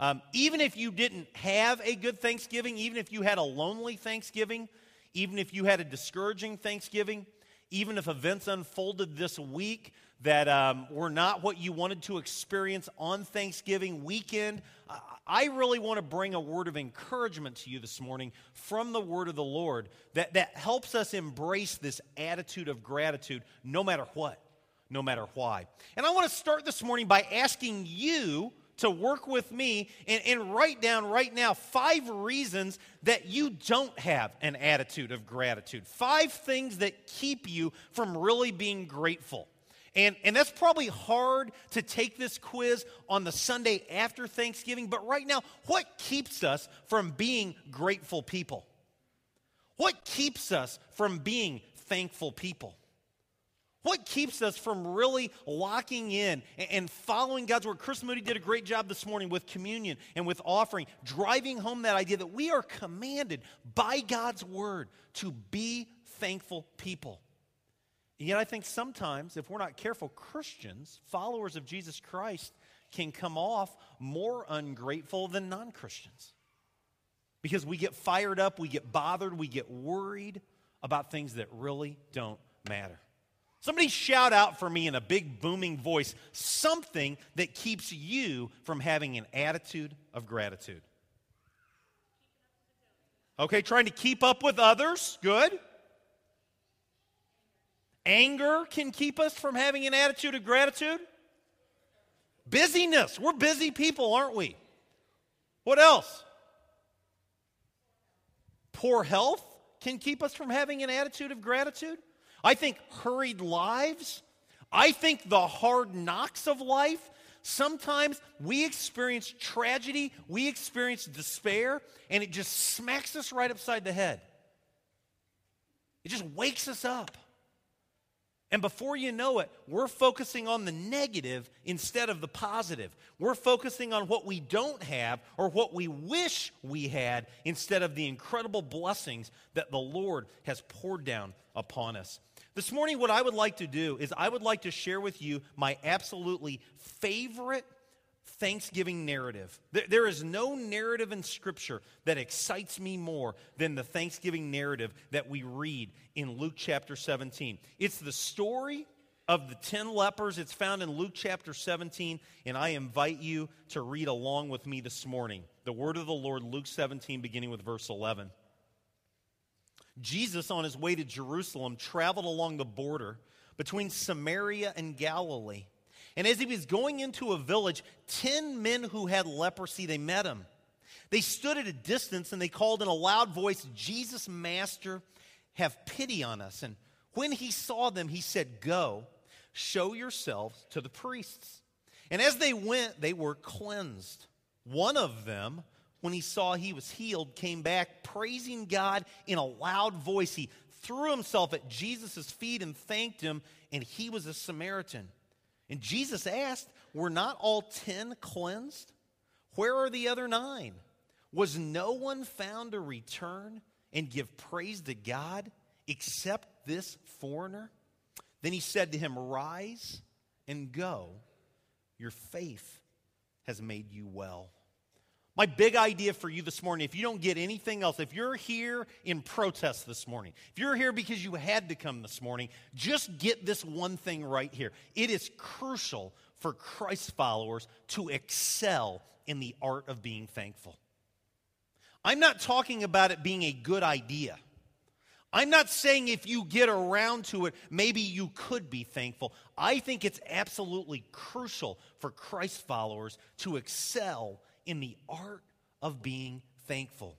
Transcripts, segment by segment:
Um, even if you didn't have a good Thanksgiving, even if you had a lonely Thanksgiving, even if you had a discouraging Thanksgiving, even if events unfolded this week that um, were not what you wanted to experience on Thanksgiving weekend, I really want to bring a word of encouragement to you this morning from the word of the Lord that, that helps us embrace this attitude of gratitude no matter what, no matter why. And I want to start this morning by asking you to work with me and, and write down right now five reasons that you don't have an attitude of gratitude. Five things that keep you from really being grateful. And, and that's probably hard to take this quiz on the Sunday after Thanksgiving, but right now, what keeps us from being grateful people? What keeps us from being thankful people? What keeps us from really locking in and following God's word? Chris Moody did a great job this morning with communion and with offering, driving home that idea that we are commanded by God's word to be thankful people. And yet, I think sometimes, if we're not careful, Christians, followers of Jesus Christ, can come off more ungrateful than non Christians. Because we get fired up, we get bothered, we get worried about things that really don't matter. Somebody shout out for me in a big booming voice something that keeps you from having an attitude of gratitude. Okay, trying to keep up with others. Good. Anger can keep us from having an attitude of gratitude. Busyness. We're busy people, aren't we? What else? Poor health can keep us from having an attitude of gratitude. I think hurried lives. I think the hard knocks of life. Sometimes we experience tragedy, we experience despair, and it just smacks us right upside the head. It just wakes us up. And before you know it, we're focusing on the negative instead of the positive. We're focusing on what we don't have or what we wish we had instead of the incredible blessings that the Lord has poured down upon us. This morning, what I would like to do is I would like to share with you my absolutely favorite Thanksgiving narrative. There is no narrative in Scripture that excites me more than the Thanksgiving narrative that we read in Luke chapter 17. It's the story of the 10 lepers. It's found in Luke chapter 17, and I invite you to read along with me this morning. The word of the Lord, Luke 17, beginning with verse 11. Jesus, on his way to Jerusalem, traveled along the border between Samaria and Galilee. And as he was going into a village, 10 men who had leprosy, they met him. They stood at a distance and they called in a loud voice, Jesus, Master, have pity on us. And when he saw them, he said, Go, show yourselves to the priests. And as they went, they were cleansed. One of them, when he saw he was healed, came back praising God in a loud voice. He threw himself at Jesus' feet and thanked him, and he was a Samaritan. And Jesus asked, Were not all ten cleansed? Where are the other nine? Was no one found to return and give praise to God except this foreigner? Then he said to him, Rise and go. Your faith has made you well. My big idea for you this morning, if you don't get anything else, if you're here in protest this morning, if you're here because you had to come this morning, just get this one thing right here. It is crucial for Christ followers to excel in the art of being thankful. I'm not talking about it being a good idea. I'm not saying if you get around to it, maybe you could be thankful. I think it's absolutely crucial for Christ followers to excel in the art of being thankful.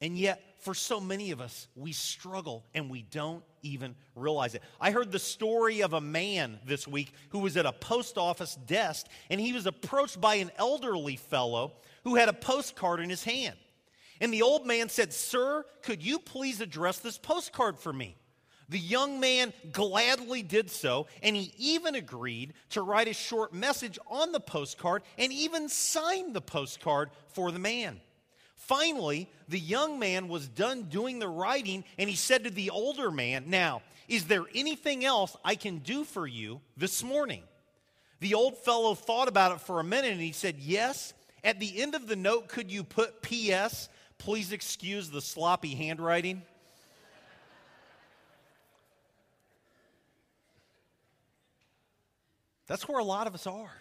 And yet, for so many of us, we struggle and we don't even realize it. I heard the story of a man this week who was at a post office desk and he was approached by an elderly fellow who had a postcard in his hand. And the old man said, Sir, could you please address this postcard for me? The young man gladly did so, and he even agreed to write a short message on the postcard and even sign the postcard for the man. Finally, the young man was done doing the writing, and he said to the older man, Now, is there anything else I can do for you this morning? The old fellow thought about it for a minute and he said, Yes, At the end of the note, could you put P.S.? Please excuse the sloppy handwriting. That's where a lot of us are.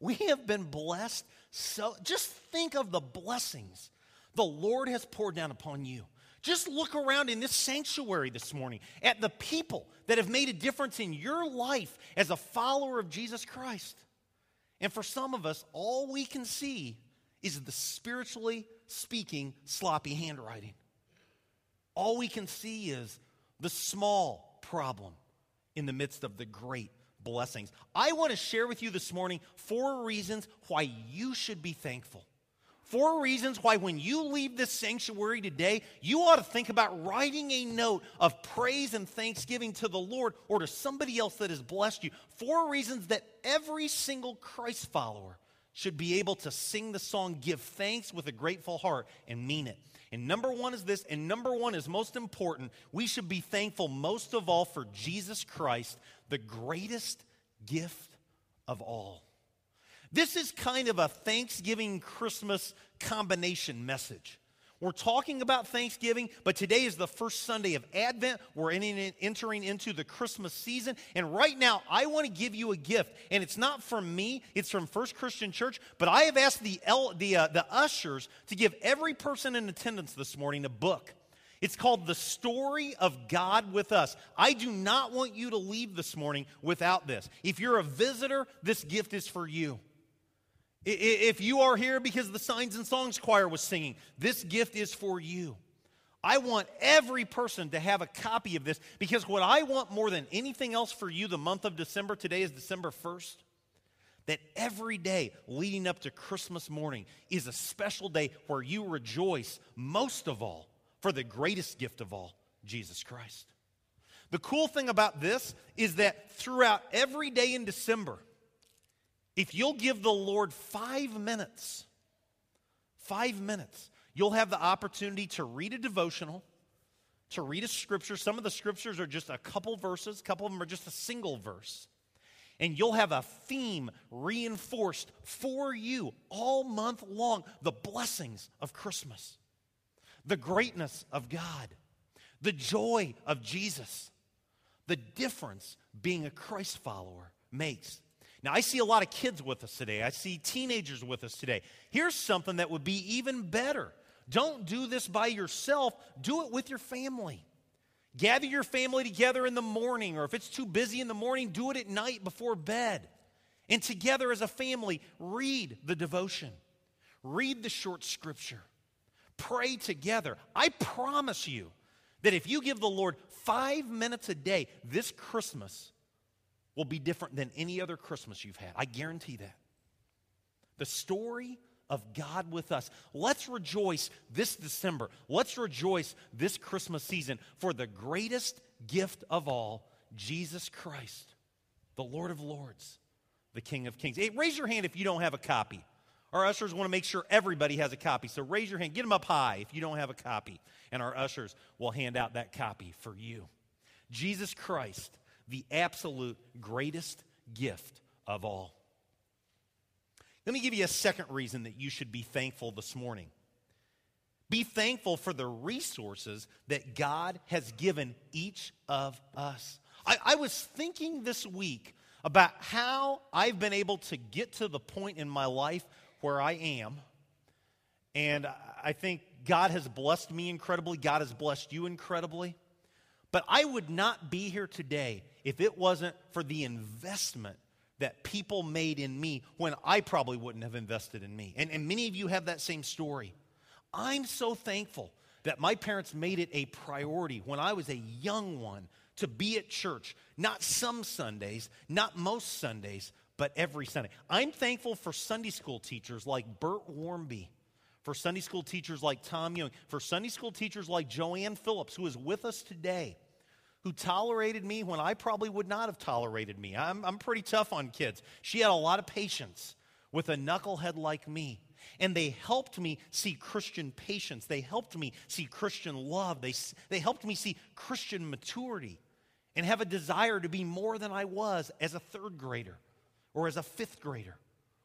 We have been blessed. So just think of the blessings the Lord has poured down upon you. Just look around in this sanctuary this morning at the people that have made a difference in your life as a follower of Jesus Christ. And for some of us, all we can see is the spiritually speaking sloppy handwriting. All we can see is the small problem in the midst of the great blessings. I want to share with you this morning four reasons why you should be thankful. Four reasons why, when you leave this sanctuary today, you ought to think about writing a note of praise and thanksgiving to the Lord or to somebody else that has blessed you. Four reasons that every single Christ follower should be able to sing the song, Give Thanks with a Grateful Heart, and mean it. And number one is this, and number one is most important. We should be thankful most of all for Jesus Christ, the greatest gift of all. This is kind of a Thanksgiving Christmas combination message. We're talking about Thanksgiving, but today is the first Sunday of Advent. We're entering into the Christmas season. And right now, I want to give you a gift. And it's not from me, it's from First Christian Church. But I have asked the, the, uh, the ushers to give every person in attendance this morning a book. It's called The Story of God with Us. I do not want you to leave this morning without this. If you're a visitor, this gift is for you. If you are here because the Signs and Songs Choir was singing, this gift is for you. I want every person to have a copy of this because what I want more than anything else for you the month of December, today is December 1st, that every day leading up to Christmas morning is a special day where you rejoice most of all for the greatest gift of all, Jesus Christ. The cool thing about this is that throughout every day in December, if you'll give the Lord five minutes, five minutes, you'll have the opportunity to read a devotional, to read a scripture. Some of the scriptures are just a couple verses, a couple of them are just a single verse. And you'll have a theme reinforced for you all month long the blessings of Christmas, the greatness of God, the joy of Jesus, the difference being a Christ follower makes now, I see a lot of kids with us today. I see teenagers with us today. Here's something that would be even better. Don't do this by yourself, do it with your family. Gather your family together in the morning, or if it's too busy in the morning, do it at night before bed. And together as a family, read the devotion, read the short scripture, pray together. I promise you that if you give the Lord five minutes a day this Christmas, will be different than any other Christmas you've had. I guarantee that. The story of God with us. Let's rejoice this December. Let's rejoice this Christmas season for the greatest gift of all, Jesus Christ, the Lord of Lords, the King of Kings. Hey, raise your hand if you don't have a copy. Our ushers want to make sure everybody has a copy. So raise your hand, get them up high if you don't have a copy, and our ushers will hand out that copy for you. Jesus Christ the absolute greatest gift of all. Let me give you a second reason that you should be thankful this morning. Be thankful for the resources that God has given each of us. I, I, was thinking this week about how I've been able to get to the point in my life where I am. And I think God has blessed me incredibly. God has blessed you incredibly. But I would not be here today if it wasn't for the investment that people made in me when I probably wouldn't have invested in me. And, and many of you have that same story. I'm so thankful that my parents made it a priority when I was a young one to be at church, not some Sundays, not most Sundays, but every Sunday. I'm thankful for Sunday school teachers like Bert Warmby, for Sunday school teachers like Tom Young, for Sunday school teachers like Joanne Phillips, who is with us today who tolerated me when I probably would not have tolerated me. I'm, I'm pretty tough on kids. She had a lot of patience with a knucklehead like me. And they helped me see Christian patience. They helped me see Christian love. They, they helped me see Christian maturity and have a desire to be more than I was as a third grader or as a fifth grader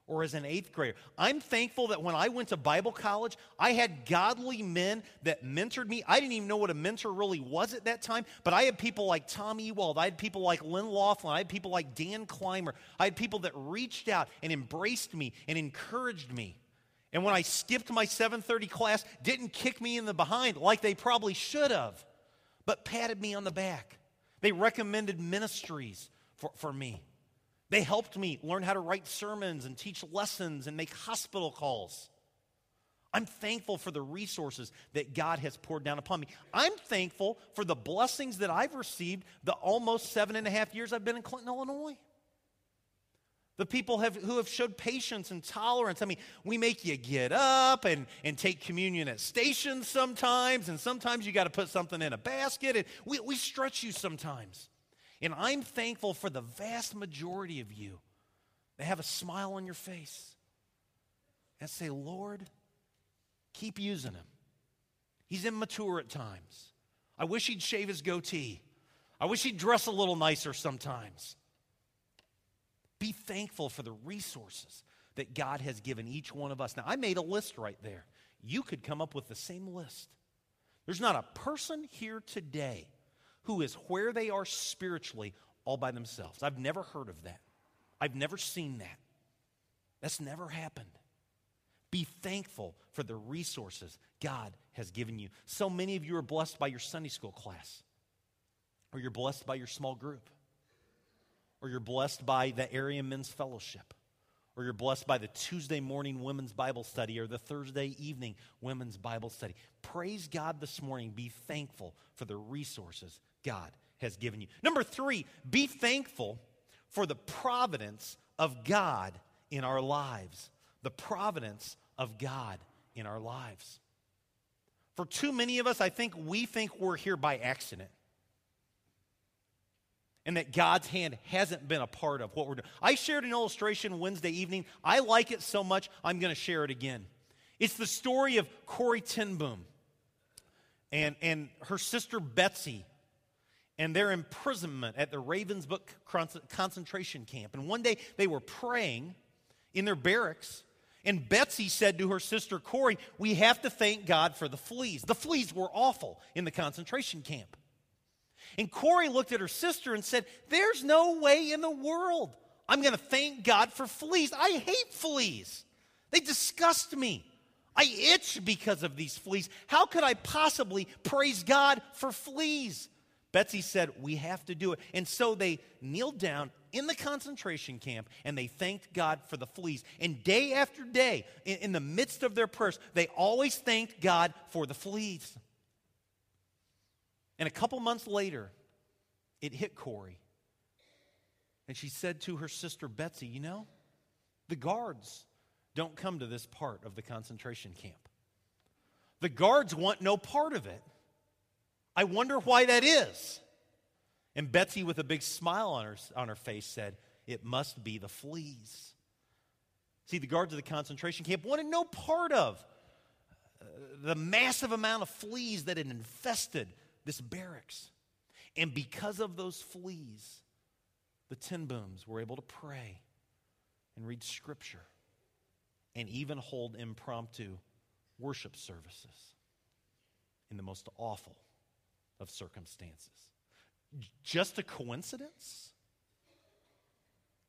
or as an eighth grader. I'm thankful that when I went to Bible college, I had godly men that mentored me. I didn't even know what a mentor really was at that time, but I had people like Tom Ewald. I had people like Lynn Laughlin. I had people like Dan Clymer. I had people that reached out and embraced me and encouraged me. And when I skipped my 7:30 class, didn't kick me in the behind like they probably should have, but patted me on the back. They recommended ministries for, for me. They helped me learn how to write sermons and teach lessons and make hospital calls. I'm thankful for the resources that God has poured down upon me. I'm thankful for the blessings that I've received the almost seven and a half years I've been in Clinton, Illinois. The people have, who have showed patience and tolerance. I mean, we make you get up and, and take communion at stations sometimes, and sometimes you got to put something in a basket, and we, we stretch you sometimes. And I'm thankful for the vast majority of you that have a smile on your face and say, Lord, keep using him. He's immature at times. I wish he'd shave his goatee. I wish he'd dress a little nicer sometimes. Be thankful for the resources that God has given each one of us. Now, I made a list right there. You could come up with the same list. There's not a person here today who is where they are spiritually all by themselves. I've never heard of that. I've never seen that. That's never happened. Be thankful for the resources God has given you. So many of you are blessed by your Sunday school class, or you're blessed by your small group, or you're blessed by the area men's fellowship, or you're blessed by the Tuesday morning women's Bible study or the Thursday evening women's Bible study. Praise God this morning. Be thankful for the resources God has given you. Number three, be thankful for the providence of God in our lives. The providence of God in our lives. For too many of us, I think we think we're here by accident. And that God's hand hasn't been a part of what we're doing. I shared an illustration Wednesday evening. I like it so much, I'm going to share it again. It's the story of Corrie ten Boom and, and her sister Betsy and their imprisonment at the Ravensbrück concentration camp. And one day they were praying in their barracks, and Betsy said to her sister Corrie, We have to thank God for the fleas. The fleas were awful in the concentration camp. And Corrie looked at her sister and said, There's no way in the world I'm going to thank God for fleas. I hate fleas, they disgust me. I itch because of these fleas. How could I possibly praise God for fleas? Betsy said, We have to do it. And so they kneeled down in the concentration camp and they thanked God for the fleas. And day after day, in, in, the midst of their prayers, they always thanked God for the fleas. And a couple months later, it hit Corrie. And she said to her sister Betsy, You know, the guards don't come to this part of the concentration camp. The guards want no part of it. I wonder why that is. And Betsy, with a big smile on her, on her face, said, It must be the fleas. See, the guards of the concentration camp wanted no part of uh, the massive amount of fleas that had infested this barracks. And because of those fleas, the ten Booms were able to pray and read scripture and even hold impromptu worship services in the most awful of circumstances. Just a coincidence?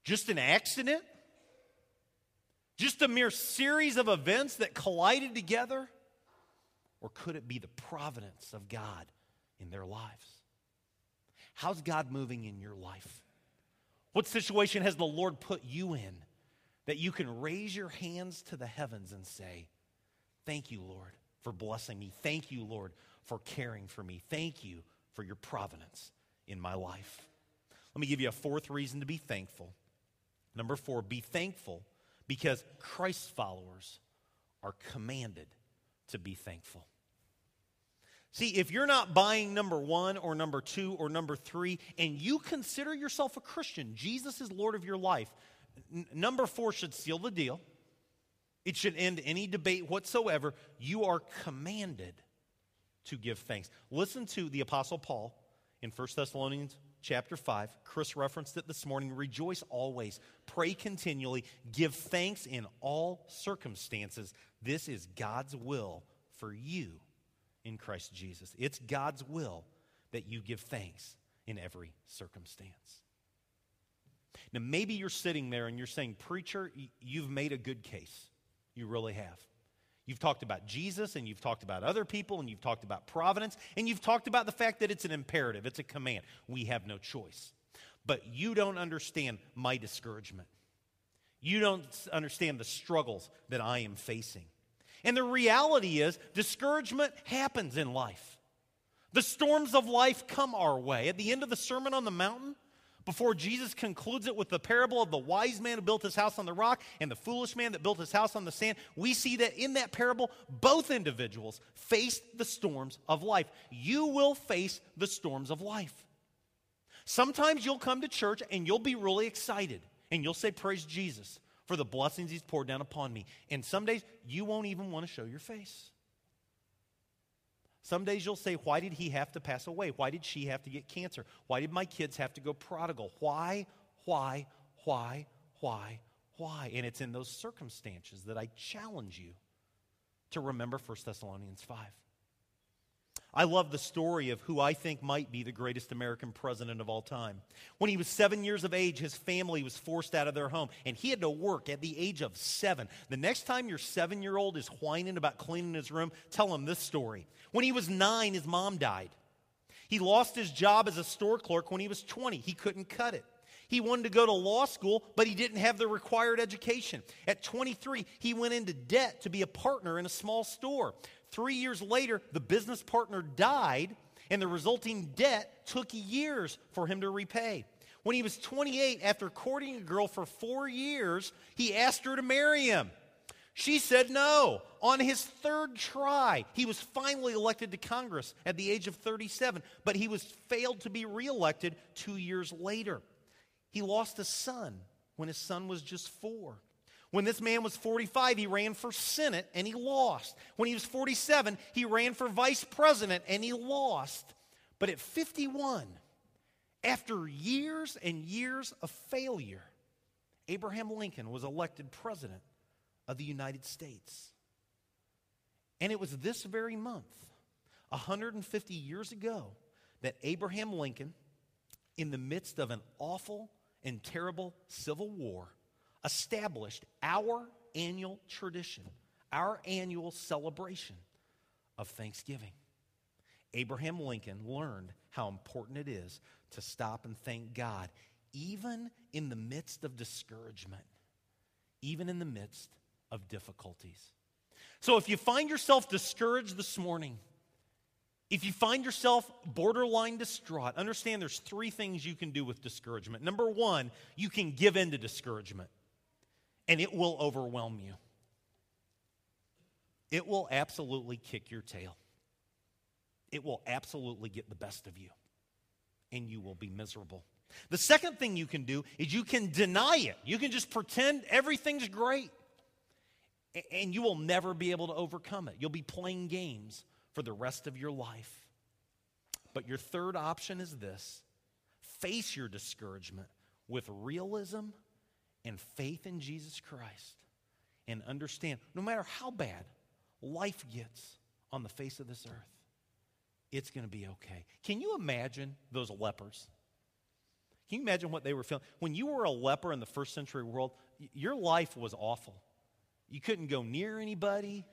Just an accident? Just a mere series of events that collided together? Or could it be the providence of God in their lives? How's God moving in your life? What situation has the Lord put you in that you can raise your hands to the heavens and say, Thank you, Lord, for blessing me. Thank you, Lord, for caring for me. Thank you for your providence in my life. Let me give you a fourth reason to be thankful. Number four, be thankful because Christ's followers are commanded to be thankful. See, if you're not buying number one or number two or number three, and you consider yourself a Christian, Jesus is Lord of your life, n- number four should seal the deal. It should end any debate whatsoever. You are commanded to give thanks. Listen to the Apostle Paul in 1 Thessalonians chapter 5. Chris referenced it this morning. Rejoice always, pray continually, give thanks in all circumstances. This is God's will for you in Christ Jesus. It's God's will that you give thanks in every circumstance. Now, maybe you're sitting there and you're saying, Preacher, you've made a good case. You really have. You've talked about Jesus and you've talked about other people and you've talked about providence and you've talked about the fact that it's an imperative, it's a command. We have no choice. But you don't understand my discouragement. You don't understand the struggles that I am facing. And the reality is, discouragement happens in life. The storms of life come our way. At the end of the Sermon on the Mountain, before Jesus concludes it with the parable of the wise man who built his house on the rock and the foolish man that built his house on the sand, we see that in that parable, both individuals faced the storms of life. You will face the storms of life. Sometimes you'll come to church and you'll be really excited and you'll say, Praise Jesus for the blessings he's poured down upon me. And some days you won't even want to show your face. Some days you'll say, Why did he have to pass away? Why did she have to get cancer? Why did my kids have to go prodigal? Why, why, why, why, why? And it's in those circumstances that I challenge you to remember 1 Thessalonians 5. I love the story of who I think might be the greatest American president of all time. When he was seven years of age, his family was forced out of their home, and he had to work at the age of seven. The next time your seven year old is whining about cleaning his room, tell him this story. When he was nine, his mom died. He lost his job as a store clerk when he was 20. He couldn't cut it. He wanted to go to law school, but he didn't have the required education. At 23, he went into debt to be a partner in a small store. Three years later, the business partner died, and the resulting debt took years for him to repay. When he was 28, after courting a girl for four years, he asked her to marry him. She said no. On his third try, he was finally elected to Congress at the age of 37, but he was failed to be reelected two years later. He lost a son when his son was just four. When this man was 45, he ran for Senate and he lost. When he was 47, he ran for vice president and he lost. But at 51, after years and years of failure, Abraham Lincoln was elected president of the United States. And it was this very month, 150 years ago, that Abraham Lincoln, in the midst of an awful and terrible civil war, established our annual tradition, our annual celebration of Thanksgiving. Abraham Lincoln learned how important it is to stop and thank God, even in the midst of discouragement, even in the midst of difficulties. So if you find yourself discouraged this morning, if you find yourself borderline distraught, understand there's three things you can do with discouragement. Number one, you can give in to discouragement and it will overwhelm you. It will absolutely kick your tail. It will absolutely get the best of you, and you will be miserable. The second thing you can do is you can deny it. You can just pretend everything's great, and you will never be able to overcome it. You'll be playing games for the rest of your life. But your third option is this face your discouragement with realism and faith in Jesus Christ and understand no matter how bad life gets on the face of this earth, it's going to be okay. Can you imagine those lepers? Can you imagine what they were feeling? When you were a leper in the first century world, your life was awful. You couldn't go near anybody.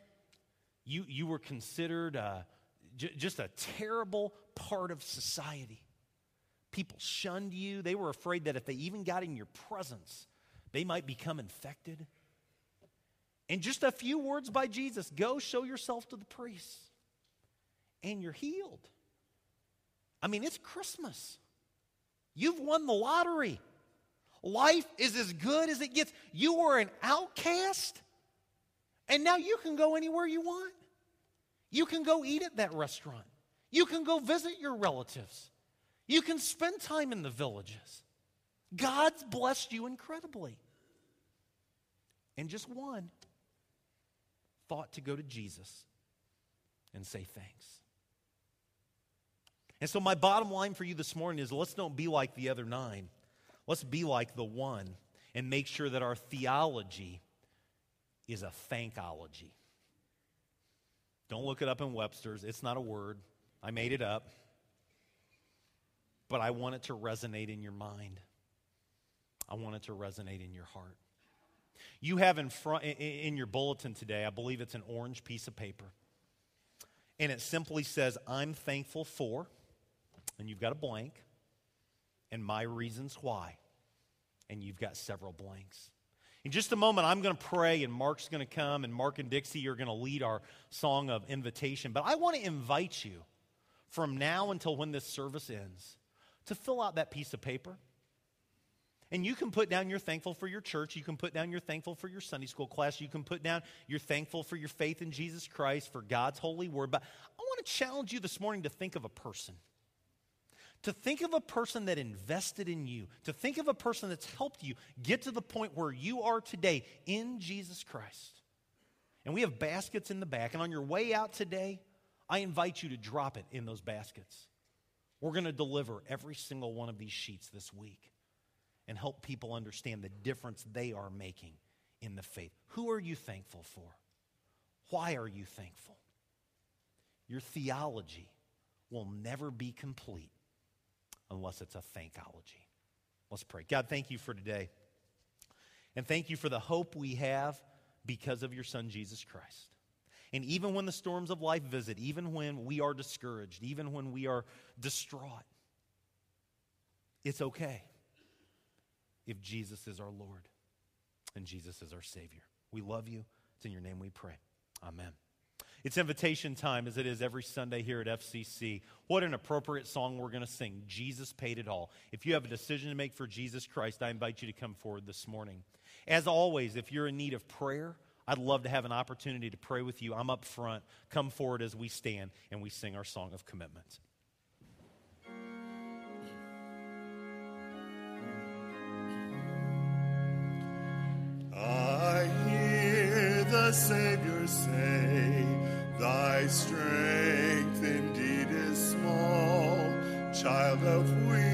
You, you were considered uh, just a terrible part of society. People shunned you. They were afraid that if they even got in your presence, they might become infected. And just a few words by Jesus go show yourself to the priests, and you're healed. I mean, it's Christmas. You've won the lottery. Life is as good as it gets. You were an outcast, and now you can go anywhere you want. You can go eat at that restaurant. You can go visit your relatives. You can spend time in the villages. God's blessed you incredibly. And just one thought to go to Jesus and say thanks. And so, my bottom line for you this morning is let's don't be like the other nine. Let's be like the one and make sure that our theology is a thankology. Don't look it up in Webster's, it's not a word. I made it up. But I want it to resonate in your mind. I want it to resonate in your heart. You have in front in your bulletin today, I believe it's an orange piece of paper. And it simply says, I'm thankful for, and you've got a blank, and my reasons why. And you've got several blanks. In just a moment, I'm going to pray, and Mark's going to come, and Mark and Dixie are going to lead our song of invitation. But I want to invite you from now until when this service ends to fill out that piece of paper. And you can put down you're thankful for your church. You can put down you're thankful for your Sunday school class. You can put down you're thankful for your faith in Jesus Christ, for God's holy word. But I want to challenge you this morning to think of a person. To think of a person that invested in you, to think of a person that's helped you get to the point where you are today in Jesus Christ. And we have baskets in the back. And on your way out today, I invite you to drop it in those baskets. We're going to deliver every single one of these sheets this week and help people understand the difference they are making in the faith. Who are you thankful for? Why are you thankful? Your theology will never be complete unless it's a thankology. Let's pray. God, thank you for today. And thank you for the hope we have because of your Son, Jesus Christ. And even when the storms of life visit, even when we are discouraged, even when we are distraught, it's okay if Jesus is our Lord and Jesus is our Savior. We love you. It's in your name we pray. Amen. It's invitation time as it is every Sunday here at FCC. What an appropriate song we're going to sing. Jesus paid it all. If you have a decision to make for Jesus Christ, I invite you to come forward this morning. As always, if you're in need of prayer, I'd love to have an opportunity to pray with you. I'm up front. Come forward as we stand and we sing our song of commitment. I hear the Savior say, Thy strength indeed is small, child of weakness